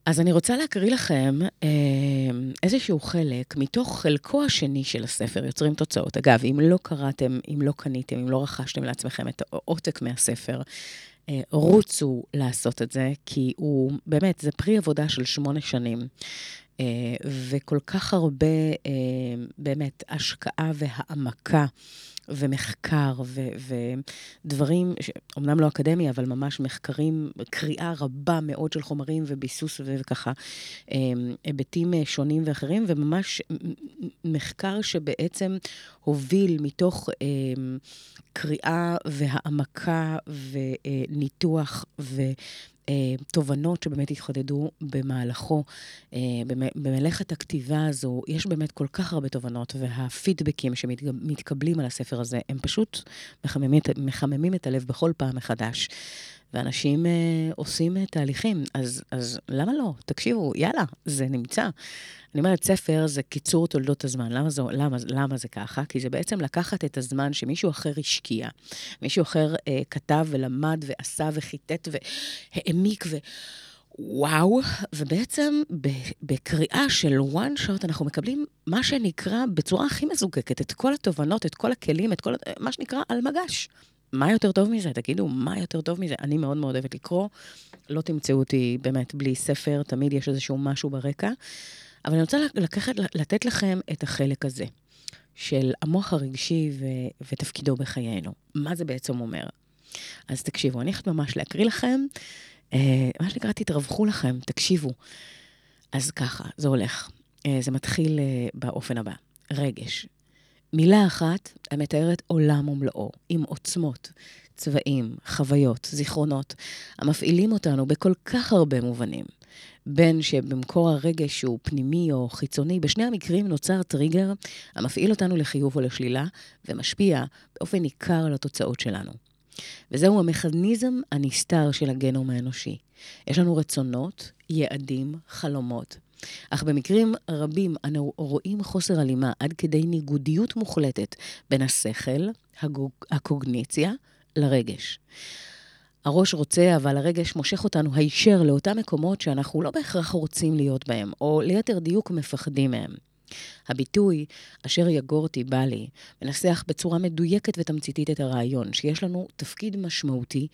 אז אני רוצה להקריא לכם אה, איזשהו חלק מתוך חלקו השני של הספר, יוצרים תוצאות. אגב, אם לא קראתם, אם לא קניתם, אם לא רכשתם לעצמכם את העותק מהספר, אה, רוצו לעשות את זה, כי הוא, באמת, זה פרי עבודה של שמונה שנים. אה, וכל כך הרבה, באמת, השקעה והעמקה. ומחקר ו- ודברים, ש- אומנם לא אקדמי, אבל ממש מחקרים, קריאה רבה מאוד של חומרים וביסוס וככה, אמ, היבטים אה, שונים ואחרים, וממש מחקר שבעצם הוביל מתוך אמ, קריאה והעמקה וניתוח ו... אה, תובנות שבאמת התחדדו במהלכו. אה, במלאכת הכתיבה הזו, יש באמת כל כך הרבה תובנות, והפידבקים שמתקבלים על הספר הזה, הם פשוט מחממים, מחממים את הלב בכל פעם מחדש. ואנשים אה, עושים אה, תהליכים, אז, אז למה לא? תקשיבו, יאללה, זה נמצא. אני אומרת, ספר זה קיצור תולדות הזמן. למה זה, למה, למה זה ככה? כי זה בעצם לקחת את הזמן שמישהו אחר השקיע, מישהו אחר אה, כתב ולמד ועשה וחיטט והעמיק ו... וואו, ובעצם בקריאה של one shot אנחנו מקבלים מה שנקרא בצורה הכי מזוקקת, את כל התובנות, את כל הכלים, את כל, מה שנקרא על מגש. מה יותר טוב מזה? תגידו, מה יותר טוב מזה? אני מאוד מאוד אוהבת לקרוא, לא תמצאו אותי באמת בלי ספר, תמיד יש איזשהו משהו ברקע. אבל אני רוצה לקחת, לתת לכם את החלק הזה, של המוח הרגשי ו, ותפקידו בחיינו. מה זה בעצם אומר? אז תקשיבו, אני הולכת ממש להקריא לכם, אה, מה שנקרא, תתרווחו לכם, תקשיבו. אז ככה, זה הולך. אה, זה מתחיל אה, באופן הבא. רגש. מילה אחת המתארת עולם ומלואו, עם עוצמות, צבעים, חוויות, זיכרונות, המפעילים אותנו בכל כך הרבה מובנים. בין שבמקור הרגש שהוא פנימי או חיצוני, בשני המקרים נוצר טריגר המפעיל אותנו לחיוב או לשלילה, ומשפיע באופן ניכר על התוצאות שלנו. וזהו המכניזם הנסתר של הגנום האנושי. יש לנו רצונות, יעדים, חלומות, אך במקרים רבים אנו רואים חוסר הלימה עד כדי ניגודיות מוחלטת בין השכל, הקוגניציה, לרגש. הראש רוצה, אבל הרגש מושך אותנו הישר לאותם מקומות שאנחנו לא בהכרח רוצים להיות בהם, או ליתר דיוק מפחדים מהם. הביטוי "אשר יגורתי בא לי" מנסח בצורה מדויקת ותמציתית את הרעיון שיש לנו תפקיד משמעותי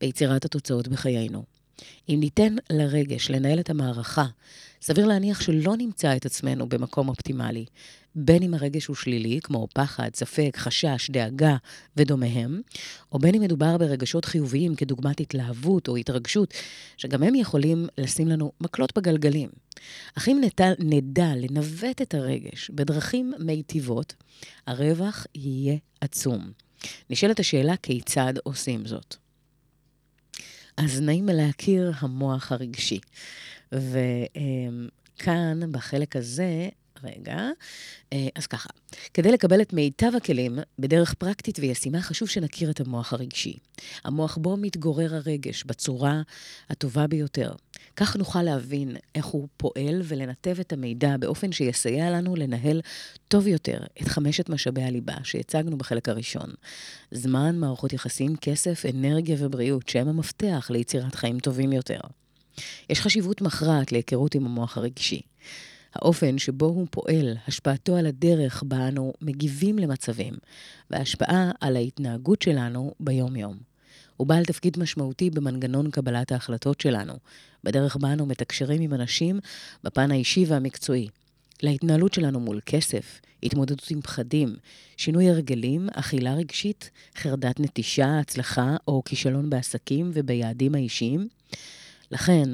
ביצירת התוצאות בחיינו. אם ניתן לרגש לנהל את המערכה, סביר להניח שלא נמצא את עצמנו במקום אופטימלי, בין אם הרגש הוא שלילי, כמו פחד, ספק, חשש, דאגה ודומיהם, או בין אם מדובר ברגשות חיוביים כדוגמת התלהבות או התרגשות, שגם הם יכולים לשים לנו מקלות בגלגלים. אך אם נדע, נדע לנווט את הרגש בדרכים מיטיבות, הרווח יהיה עצום. נשאלת השאלה כיצד עושים זאת. אז נעים להכיר המוח הרגשי. וכאן, בחלק הזה, רגע, אה, אז ככה, כדי לקבל את מיטב הכלים בדרך פרקטית וישימה, חשוב שנכיר את המוח הרגשי. המוח בו מתגורר הרגש בצורה הטובה ביותר. כך נוכל להבין איך הוא פועל ולנתב את המידע באופן שיסייע לנו לנהל טוב יותר את חמשת משאבי הליבה שהצגנו בחלק הראשון. זמן, מערכות יחסים, כסף, אנרגיה ובריאות, שהם המפתח ליצירת חיים טובים יותר. יש חשיבות מכרעת להיכרות עם המוח הרגשי. האופן שבו הוא פועל, השפעתו על הדרך בה אנו מגיבים למצבים, וההשפעה על ההתנהגות שלנו ביום-יום. הוא בעל תפקיד משמעותי במנגנון קבלת ההחלטות שלנו, בדרך בה אנו מתקשרים עם אנשים בפן האישי והמקצועי. להתנהלות שלנו מול כסף, התמודדות עם פחדים, שינוי הרגלים, אכילה רגשית, חרדת נטישה, הצלחה או כישלון בעסקים וביעדים האישיים, לכן,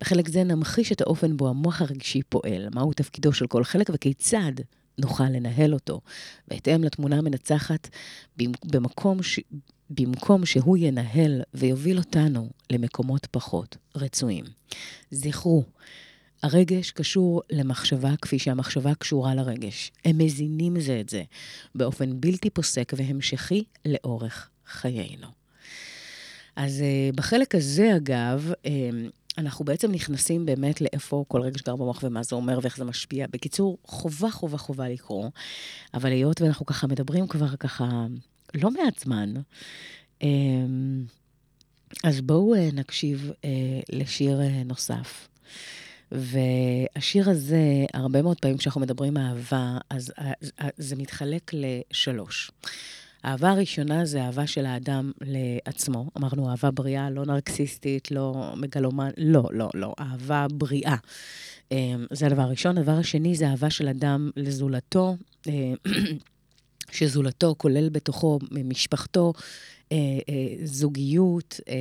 בחלק זה נמחיש את האופן בו המוח הרגשי פועל, מהו תפקידו של כל חלק וכיצד נוכל לנהל אותו בהתאם לתמונה המנצחת במקום, ש... במקום שהוא ינהל ויוביל אותנו למקומות פחות רצויים. זכרו, הרגש קשור למחשבה כפי שהמחשבה קשורה לרגש. הם מזינים זה את זה באופן בלתי פוסק והמשכי לאורך חיינו. אז uh, בחלק הזה, אגב, uh, אנחנו בעצם נכנסים באמת לאיפה כל רגש גר במוח ומה זה אומר ואיך זה משפיע. בקיצור, חובה, חובה, חובה לקרוא, אבל היות ואנחנו ככה מדברים כבר ככה לא מעט זמן, uh, אז בואו uh, נקשיב uh, לשיר נוסף. והשיר הזה, הרבה מאוד פעמים כשאנחנו מדברים אהבה, אז זה מתחלק לשלוש. האהבה הראשונה זה אהבה של האדם לעצמו. אמרנו, אהבה בריאה, לא נרקסיסטית, לא מגלומן, לא, לא, לא, אהבה בריאה. אמ, זה הדבר הראשון. הדבר השני זה אהבה של אדם לזולתו. אה, (clears throat) שזולתו כולל בתוכו משפחתו, זוגיות, אה,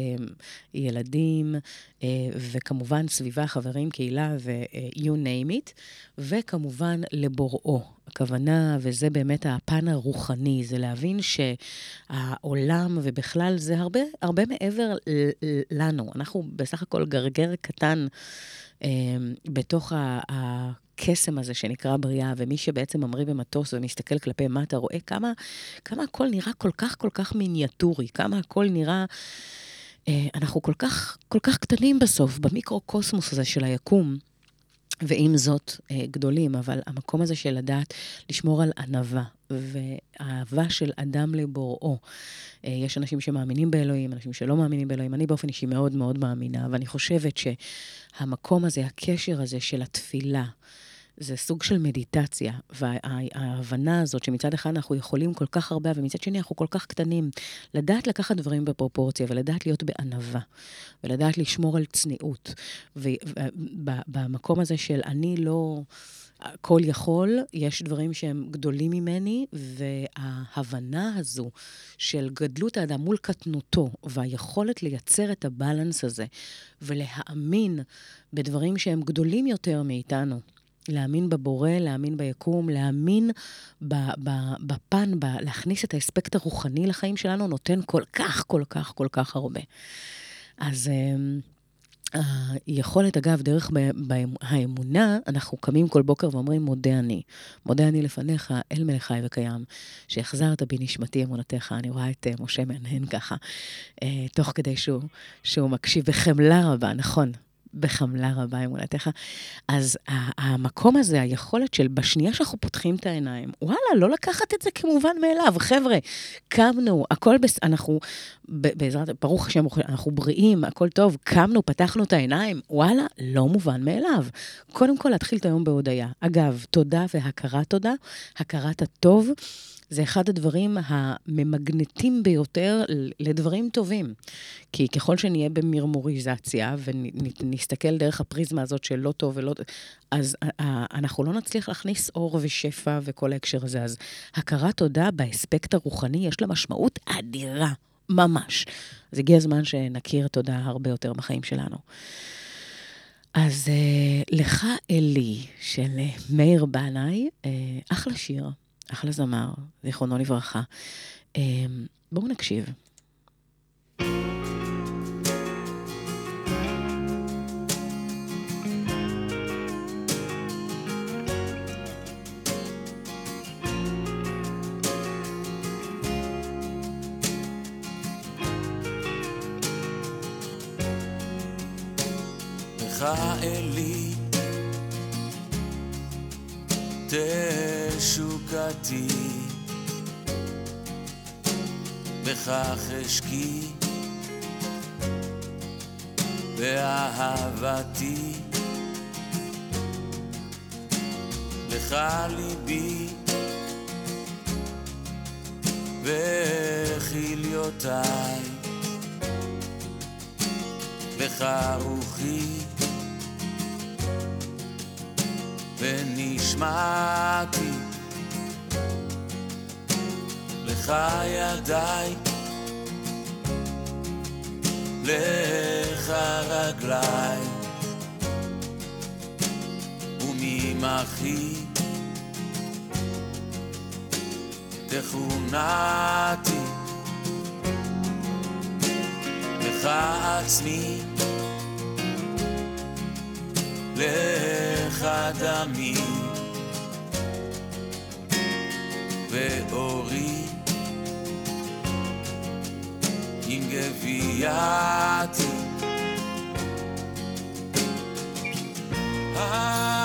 ילדים, וכמובן סביבה, חברים, קהילה ו-you name it, וכמובן לבוראו. הכוונה, וזה באמת הפן הרוחני, זה להבין שהעולם, ובכלל זה הרבה, הרבה מעבר לנו. אנחנו בסך הכל גרגר קטן בתוך ה... הקסם הזה שנקרא בריאה, ומי שבעצם ממריא במטוס ומסתכל כלפי מטה, רואה כמה, כמה הכל נראה כל כך כל כך מיניאטורי, כמה הכל נראה... אה, אנחנו כל כך, כל כך קטנים בסוף, במיקרו-קוסמוס הזה של היקום. ועם זאת, אה, גדולים, אבל המקום הזה של לדעת לשמור על ענווה ואהבה של אדם לבוראו. אה, יש אנשים שמאמינים באלוהים, אנשים שלא מאמינים באלוהים. אני באופן אישי מאוד מאוד מאמינה, ואני חושבת שהמקום הזה, הקשר הזה של התפילה, זה סוג של מדיטציה, וההבנה הזאת שמצד אחד אנחנו יכולים כל כך הרבה, ומצד שני אנחנו כל כך קטנים, לדעת לקחת דברים בפרופורציה, ולדעת להיות בענווה, ולדעת לשמור על צניעות. ובמקום הזה של אני לא... כל יכול, יש דברים שהם גדולים ממני, וההבנה הזו של גדלות האדם מול קטנותו, והיכולת לייצר את הבלנס הזה, ולהאמין בדברים שהם גדולים יותר מאיתנו, להאמין בבורא, להאמין ביקום, להאמין בפן, ב, להכניס את האספקט הרוחני לחיים שלנו, נותן כל כך, כל כך, כל כך הרבה. אז אה, היכולת, אגב, דרך האמונה, אנחנו קמים כל בוקר ואומרים, מודה אני. מודה אני לפניך, אל מלך חי וקיים, שהחזרת בי נשמתי אמונתך. אני רואה את אה, משה מהנהן ככה, אה, תוך כדי שהוא, שהוא מקשיב בחמלה רבה, נכון, בחמלה רבה אמונתך. אז המקום הזה, היכולת של בשנייה שאנחנו פותחים את העיניים, וואלה, לא לקחת את זה כמובן מאליו. חבר'ה, קמנו, הכל בס... אנחנו, בעזרת, ברוך השם, אנחנו בריאים, הכל טוב, קמנו, פתחנו את העיניים, וואלה, לא מובן מאליו. קודם כל, להתחיל את היום בהודיה. אגב, תודה והכרת תודה, הכרת הטוב. זה אחד הדברים הממגנטים ביותר לדברים טובים. כי ככל שנהיה במרמוריזציה ונסתכל דרך הפריזמה הזאת של לא טוב ולא... אז אנחנו לא נצליח להכניס אור ושפע וכל ההקשר הזה. אז הכרת תודה באספקט הרוחני יש לה משמעות אדירה, ממש. אז הגיע הזמן שנכיר תודה הרבה יותר בחיים שלנו. אז uh, לך אלי של uh, מאיר בנאי, uh, אחלה שיר. אחלה זמר, זיכרונו לברכה. אמ, בואו נקשיב.
אלי תשוקתי, בכך אשקי, באהבתי, לך ליבי. וכליותיי, לך רוחי. ונשמעתי ידיי, לך רגליי, וממחי
תכונתי. לך עצמי. לך דמי. ואורי עם גווייתי לך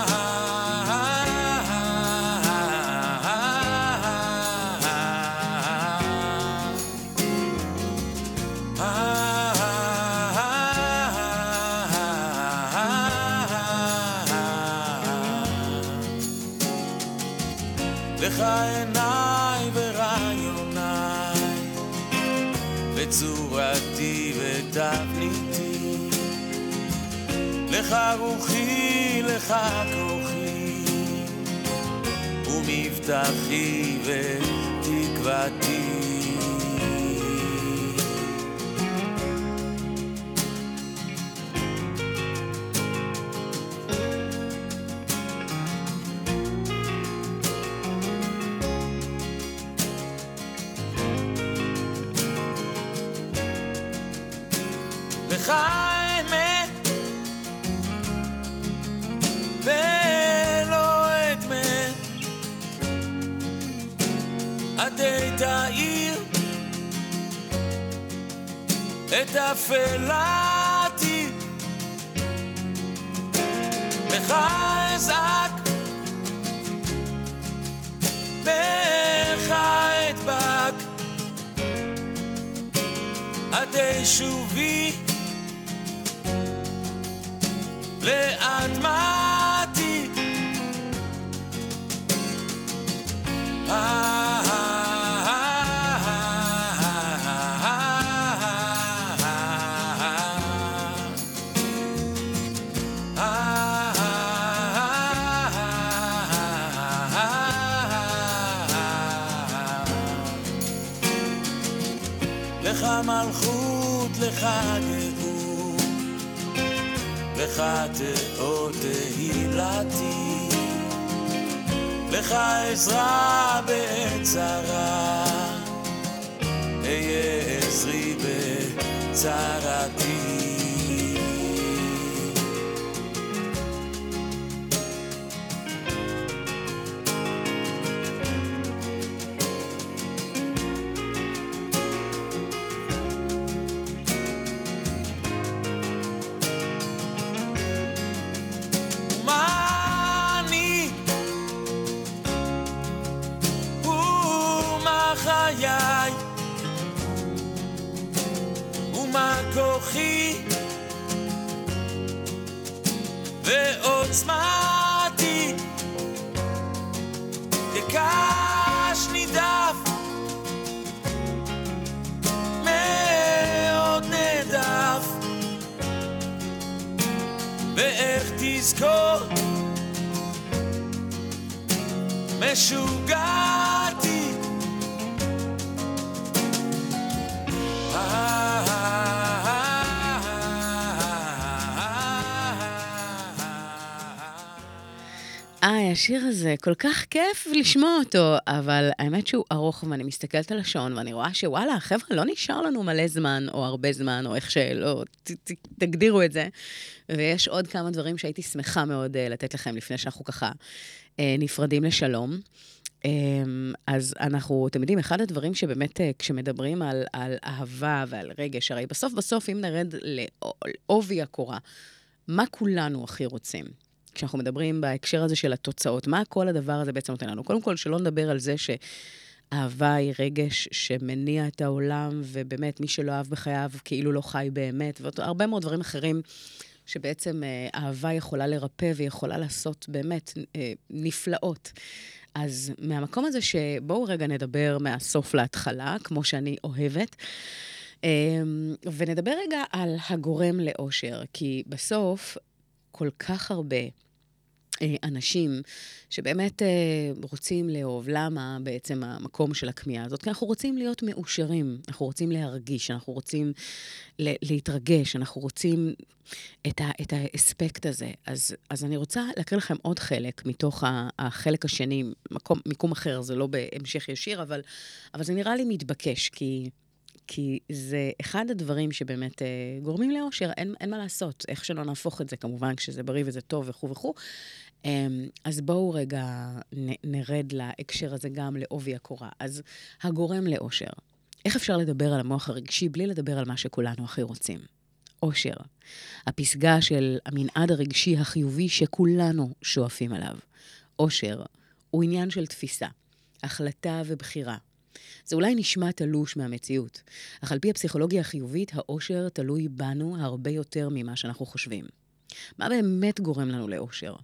לך רוחי, לך כוחי, ומבטחי ותקוותי. את אפלתי לך אזעק. לך אדבק. עדי שובי לאדמתי. לך תאות תהילתי, לך עזרה בעת צרה, אהיה עזרי בצרתי. ואיך תזכור? משוגעתי
איי, השיר הזה, כל כך כיף לשמוע אותו, אבל האמת שהוא ארוך, ואני מסתכלת על השעון, ואני רואה שוואלה, חבר'ה, לא נשאר לנו מלא זמן, או הרבה זמן, או איך שלא, ת, ת, תגדירו את זה. ויש עוד כמה דברים שהייתי שמחה מאוד uh, לתת לכם לפני שאנחנו ככה uh, נפרדים לשלום. Um, אז אנחנו, אתם יודעים, אחד הדברים שבאמת, uh, כשמדברים על, על אהבה ועל רגש, הרי בסוף בסוף, אם נרד לעובי הקורה, מה כולנו הכי רוצים? כשאנחנו מדברים בהקשר הזה של התוצאות, מה כל הדבר הזה בעצם נותן לנו? קודם כל, שלא נדבר על זה שאהבה היא רגש שמניע את העולם, ובאמת, מי שלא אהב בחייו כאילו לא חי באמת, והרבה מאוד דברים אחרים שבעצם אה, אהבה יכולה לרפא ויכולה לעשות באמת אה, נפלאות. אז מהמקום הזה שבואו רגע נדבר מהסוף להתחלה, כמו שאני אוהבת. אה, ונדבר רגע על הגורם לאושר, כי בסוף כל כך הרבה אנשים שבאמת אה, רוצים לאהוב. למה בעצם המקום של הכמיהה הזאת? כי אנחנו רוצים להיות מאושרים, אנחנו רוצים להרגיש, אנחנו רוצים להתרגש, אנחנו רוצים את, ה, את האספקט הזה. אז, אז אני רוצה להקריא לכם עוד חלק מתוך החלק השני, מקום, מיקום אחר, זה לא בהמשך ישיר, אבל, אבל זה נראה לי מתבקש, כי... כי זה אחד הדברים שבאמת אה, גורמים לאושר, אין, אין מה לעשות, איך שלא נהפוך את זה, כמובן, כשזה בריא וזה טוב וכו' וכו'. אה, אז בואו רגע נרד להקשר הזה גם לעובי הקורה. אז הגורם לאושר. איך אפשר לדבר על המוח הרגשי בלי לדבר על מה שכולנו הכי רוצים? אושר. הפסגה של המנעד הרגשי החיובי שכולנו שואפים עליו. אושר הוא עניין של תפיסה, החלטה ובחירה. זה אולי נשמע תלוש מהמציאות, אך על פי הפסיכולוגיה החיובית, האושר תלוי בנו הרבה יותר ממה שאנחנו חושבים. מה באמת גורם לנו לאושר?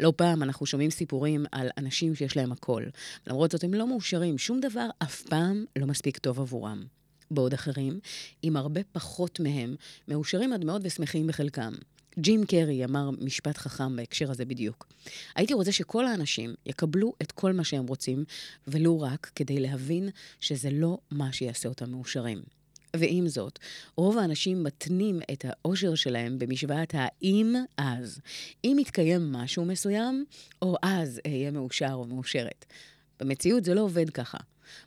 לא פעם אנחנו שומעים סיפורים על אנשים שיש להם הכל. למרות זאת הם לא מאושרים, שום דבר אף פעם לא מספיק טוב עבורם. בעוד אחרים, עם הרבה פחות מהם, מאושרים עד מאוד ושמחים בחלקם. ג'ים קרי אמר משפט חכם בהקשר הזה בדיוק. הייתי רוצה שכל האנשים יקבלו את כל מה שהם רוצים, ולו רק כדי להבין שזה לא מה שיעשה אותם מאושרים. ועם זאת, רוב האנשים מתנים את האושר שלהם במשוואת האם אז. אם יתקיים משהו מסוים, או אז אהיה מאושר או מאושרת. במציאות זה לא עובד ככה.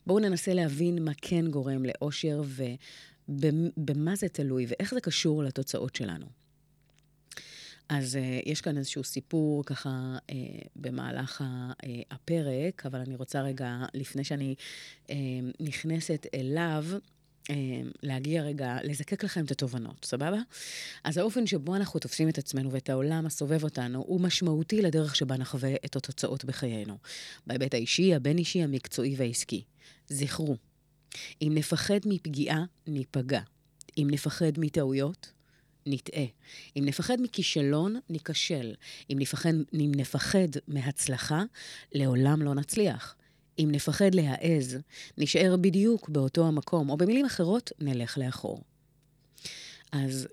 בואו ננסה להבין מה כן גורם לאושר ובמה זה תלוי ואיך זה קשור לתוצאות שלנו. אז uh, יש כאן איזשהו סיפור ככה uh, במהלך uh, הפרק, אבל אני רוצה רגע, לפני שאני uh, נכנסת אליו, להגיע רגע, לזקק לכם את התובנות, סבבה? אז האופן שבו אנחנו תופסים את עצמנו ואת העולם הסובב אותנו, הוא משמעותי לדרך שבה נחווה את התוצאות בחיינו. בהיבט האישי, הבין-אישי, המקצועי והעסקי. זכרו, אם נפחד מפגיעה, ניפגע. אם נפחד מטעויות, נטעה. אם נפחד מכישלון, ניכשל. אם נפחד, אם נפחד מהצלחה, לעולם לא נצליח. אם נפחד להעז, נשאר בדיוק באותו המקום, או במילים אחרות, נלך לאחור. אז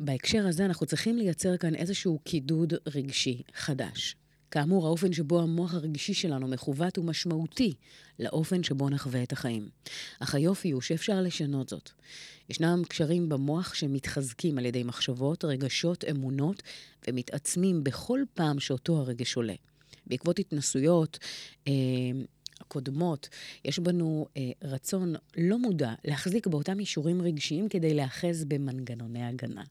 בהקשר הזה אנחנו צריכים לייצר כאן איזשהו קידוד רגשי חדש. כאמור, האופן שבו המוח הרגשי שלנו מכוות הוא משמעותי לאופן שבו נחווה את החיים. אך היופי הוא שאפשר לשנות זאת. ישנם קשרים במוח שמתחזקים על ידי מחשבות, רגשות, אמונות, ומתעצמים בכל פעם שאותו הרגש עולה. בעקבות התנסויות, אה, קודמות, יש בנו אה, רצון לא מודע להחזיק באותם אישורים רגשיים כדי להאחז במנגנוני הגנה,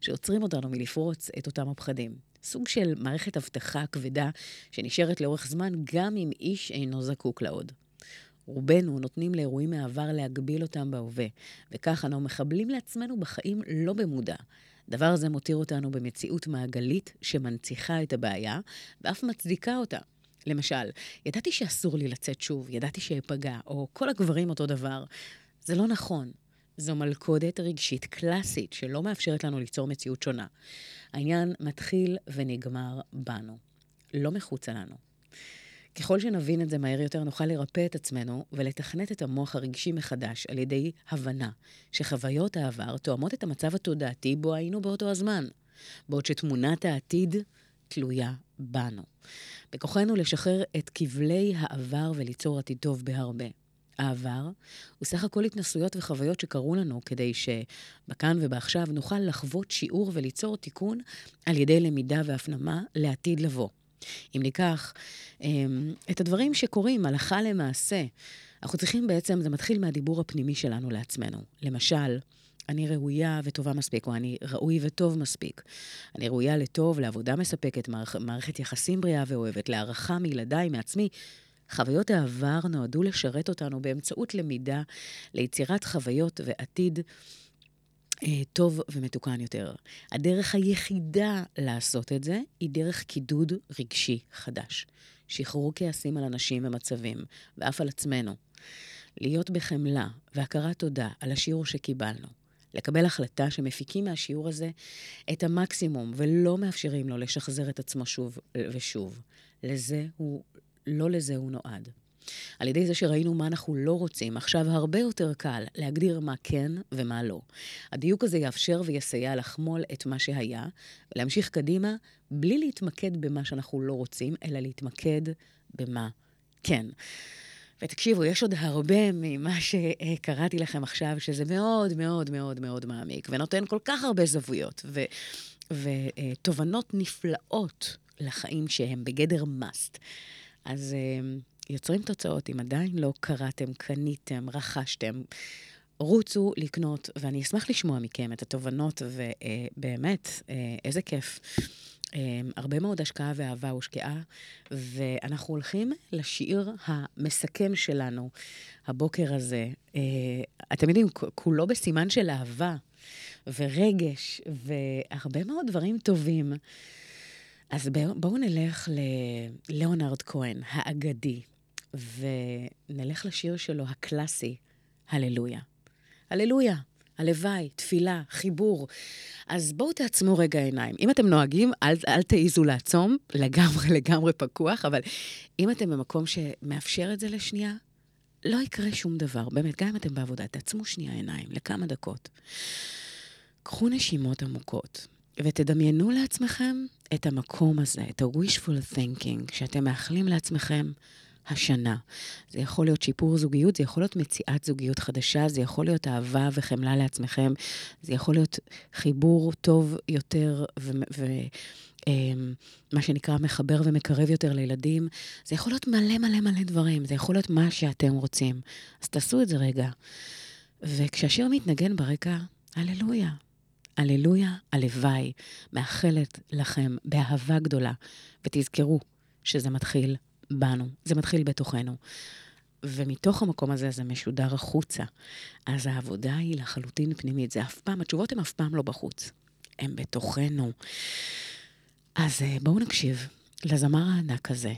שעוצרים אותנו מלפרוץ את אותם הפחדים. סוג של מערכת אבטחה כבדה שנשארת לאורך זמן גם אם איש אינו זקוק לה עוד. רובנו נותנים לאירועים מהעבר להגביל אותם בהווה, וכך אנו מחבלים לעצמנו בחיים לא במודע. דבר זה מותיר אותנו במציאות מעגלית שמנציחה את הבעיה, ואף מצדיקה אותה. למשל, ידעתי שאסור לי לצאת שוב, ידעתי שאפגע, או כל הגברים אותו דבר. זה לא נכון. זו מלכודת רגשית קלאסית שלא מאפשרת לנו ליצור מציאות שונה. העניין מתחיל ונגמר בנו, לא מחוצה לנו. ככל שנבין את זה מהר יותר, נוכל לרפא את עצמנו ולתכנת את המוח הרגשי מחדש על ידי הבנה שחוויות העבר תואמות את המצב התודעתי בו היינו באותו הזמן, בעוד שתמונת העתיד תלויה בנו. בכוחנו לשחרר את כבלי העבר וליצור עתיד טוב בהרבה. העבר הוא סך הכל התנסויות וחוויות שקרו לנו כדי שבכאן ובעכשיו נוכל לחוות שיעור וליצור תיקון על ידי למידה והפנמה לעתיד לבוא. אם ניקח אמ, את הדברים שקורים הלכה למעשה, אנחנו צריכים בעצם, זה מתחיל מהדיבור הפנימי שלנו לעצמנו. למשל, אני ראויה וטובה מספיק, או אני ראוי וטוב מספיק. אני ראויה לטוב, לעבודה מספקת, מערכ, מערכת יחסים בריאה ואוהבת, להערכה מילדיי, מעצמי. חוויות העבר נועדו לשרת אותנו באמצעות למידה ליצירת חוויות ועתיד אה, טוב ומתוקן יותר. הדרך היחידה לעשות את זה היא דרך קידוד רגשי חדש. שחרור כעסים על אנשים ומצבים, ואף על עצמנו. להיות בחמלה והכרת תודה על השיעור שקיבלנו. לקבל החלטה שמפיקים מהשיעור הזה את המקסימום ולא מאפשרים לו לשחזר את עצמו שוב ושוב. לזה הוא, לא לזה הוא נועד. על ידי זה שראינו מה אנחנו לא רוצים, עכשיו הרבה יותר קל להגדיר מה כן ומה לא. הדיוק הזה יאפשר ויסייע לחמול את מה שהיה, ולהמשיך קדימה בלי להתמקד במה שאנחנו לא רוצים, אלא להתמקד במה כן. ותקשיבו, יש עוד הרבה ממה שקראתי לכם עכשיו, שזה מאוד מאוד מאוד מאוד מעמיק, ונותן כל כך הרבה זוויות, ותובנות נפלאות לחיים שהם בגדר must. אז אה, יוצרים תוצאות, אם עדיין לא קראתם, קניתם, רכשתם, רוצו לקנות, ואני אשמח לשמוע מכם את התובנות, ובאמת, אה, איזה כיף. אמ, הרבה מאוד השקעה ואהבה הושקעה, ואנחנו הולכים לשיר המסכם שלנו הבוקר הזה. אה, אתם יודעים, כולו בסימן של אהבה ורגש והרבה מאוד דברים טובים. אז בואו נלך ללאונרד כהן, האגדי, ונלך לשיר שלו, הקלאסי, הללויה. הללויה. הלוואי, תפילה, חיבור. אז בואו תעצמו רגע עיניים. אם אתם נוהגים, אל, אל תעיזו לעצום, לגמרי לגמרי פקוח, אבל אם אתם במקום שמאפשר את זה לשנייה, לא יקרה שום דבר. באמת, גם אם אתם בעבודה, תעצמו שנייה עיניים לכמה דקות. קחו נשימות עמוקות, ותדמיינו לעצמכם את המקום הזה, את ה-wishful thinking, שאתם מאחלים לעצמכם השנה. זה יכול להיות שיפור זוגיות, זה יכול להיות מציאת זוגיות חדשה, זה יכול להיות אהבה וחמלה לעצמכם, זה יכול להיות חיבור טוב יותר ומה אמ, שנקרא מחבר ומקרב יותר לילדים. זה יכול להיות מלא מלא מלא דברים, זה יכול להיות מה שאתם רוצים. אז תעשו את זה רגע. וכשהשיר מתנגן ברקע, הללויה. הללויה, הלוואי, מאחלת לכם באהבה גדולה. ותזכרו שזה מתחיל בנו, זה מתחיל בתוכנו. ומתוך המקום הזה זה משודר החוצה. אז העבודה היא לחלוטין פנימית. זה אף פעם, התשובות הן אף פעם לא בחוץ, הן בתוכנו. אז אה, בואו נקשיב לזמר הענק הזה,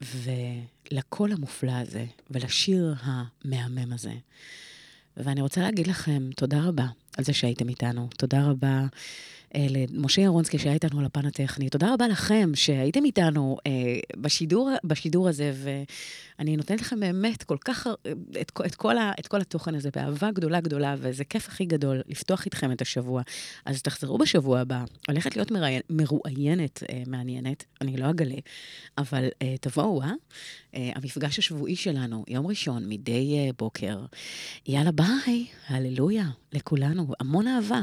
ולקול המופלא הזה, ולשיר המהמם הזה. ואני רוצה להגיד לכם תודה רבה על זה שהייתם איתנו. תודה רבה למשה ירונסקי שהיה איתנו על הפן הטכני. תודה רבה לכם שהייתם איתנו אה, בשידור, בשידור הזה, ואני נותנת לכם באמת כל כך, את, את, כל ה, את כל התוכן הזה באהבה גדולה גדולה, וזה כיף הכי גדול לפתוח איתכם את השבוע. אז תחזרו בשבוע הבא, הולכת להיות מראיין, מרואיינת אה, מעניינת, אני לא אגלה, אבל אה, תבואו, אה? אה? המפגש השבועי שלנו, יום ראשון, מדי אה, בוקר. יאללה, ביי, הללויה, לכולנו, המון אהבה.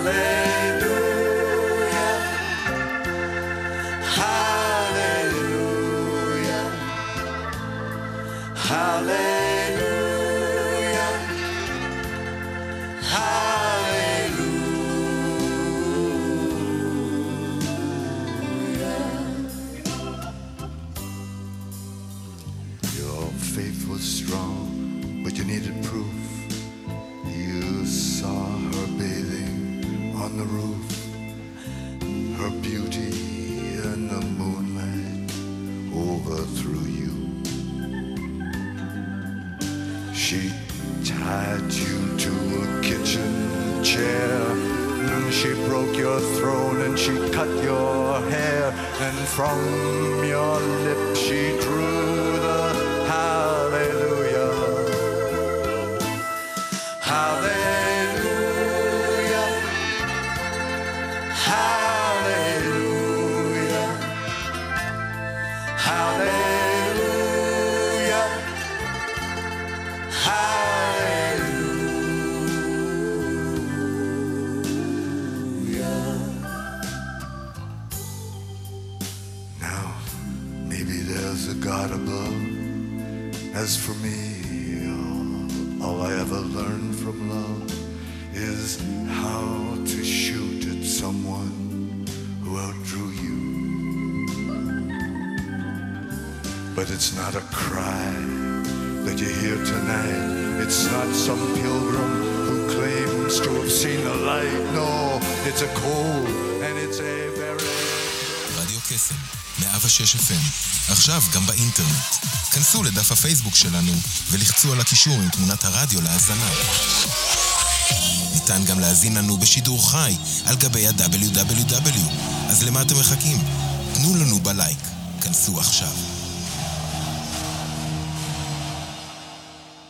Hallelujah. on the roof, her beauty in the moonlight overthrew you. She tied you to a kitchen chair, and she broke your throne and she
cut your hair, and from your lips כנסו לדף הפייסבוק שלנו ולחצו על הקישור עם תמונת הרדיו להאזנה. ניתן גם להזין לנו בשידור חי על גבי ה-WW. אז למה אתם מחכים? תנו לנו בלייק. כנסו עכשיו.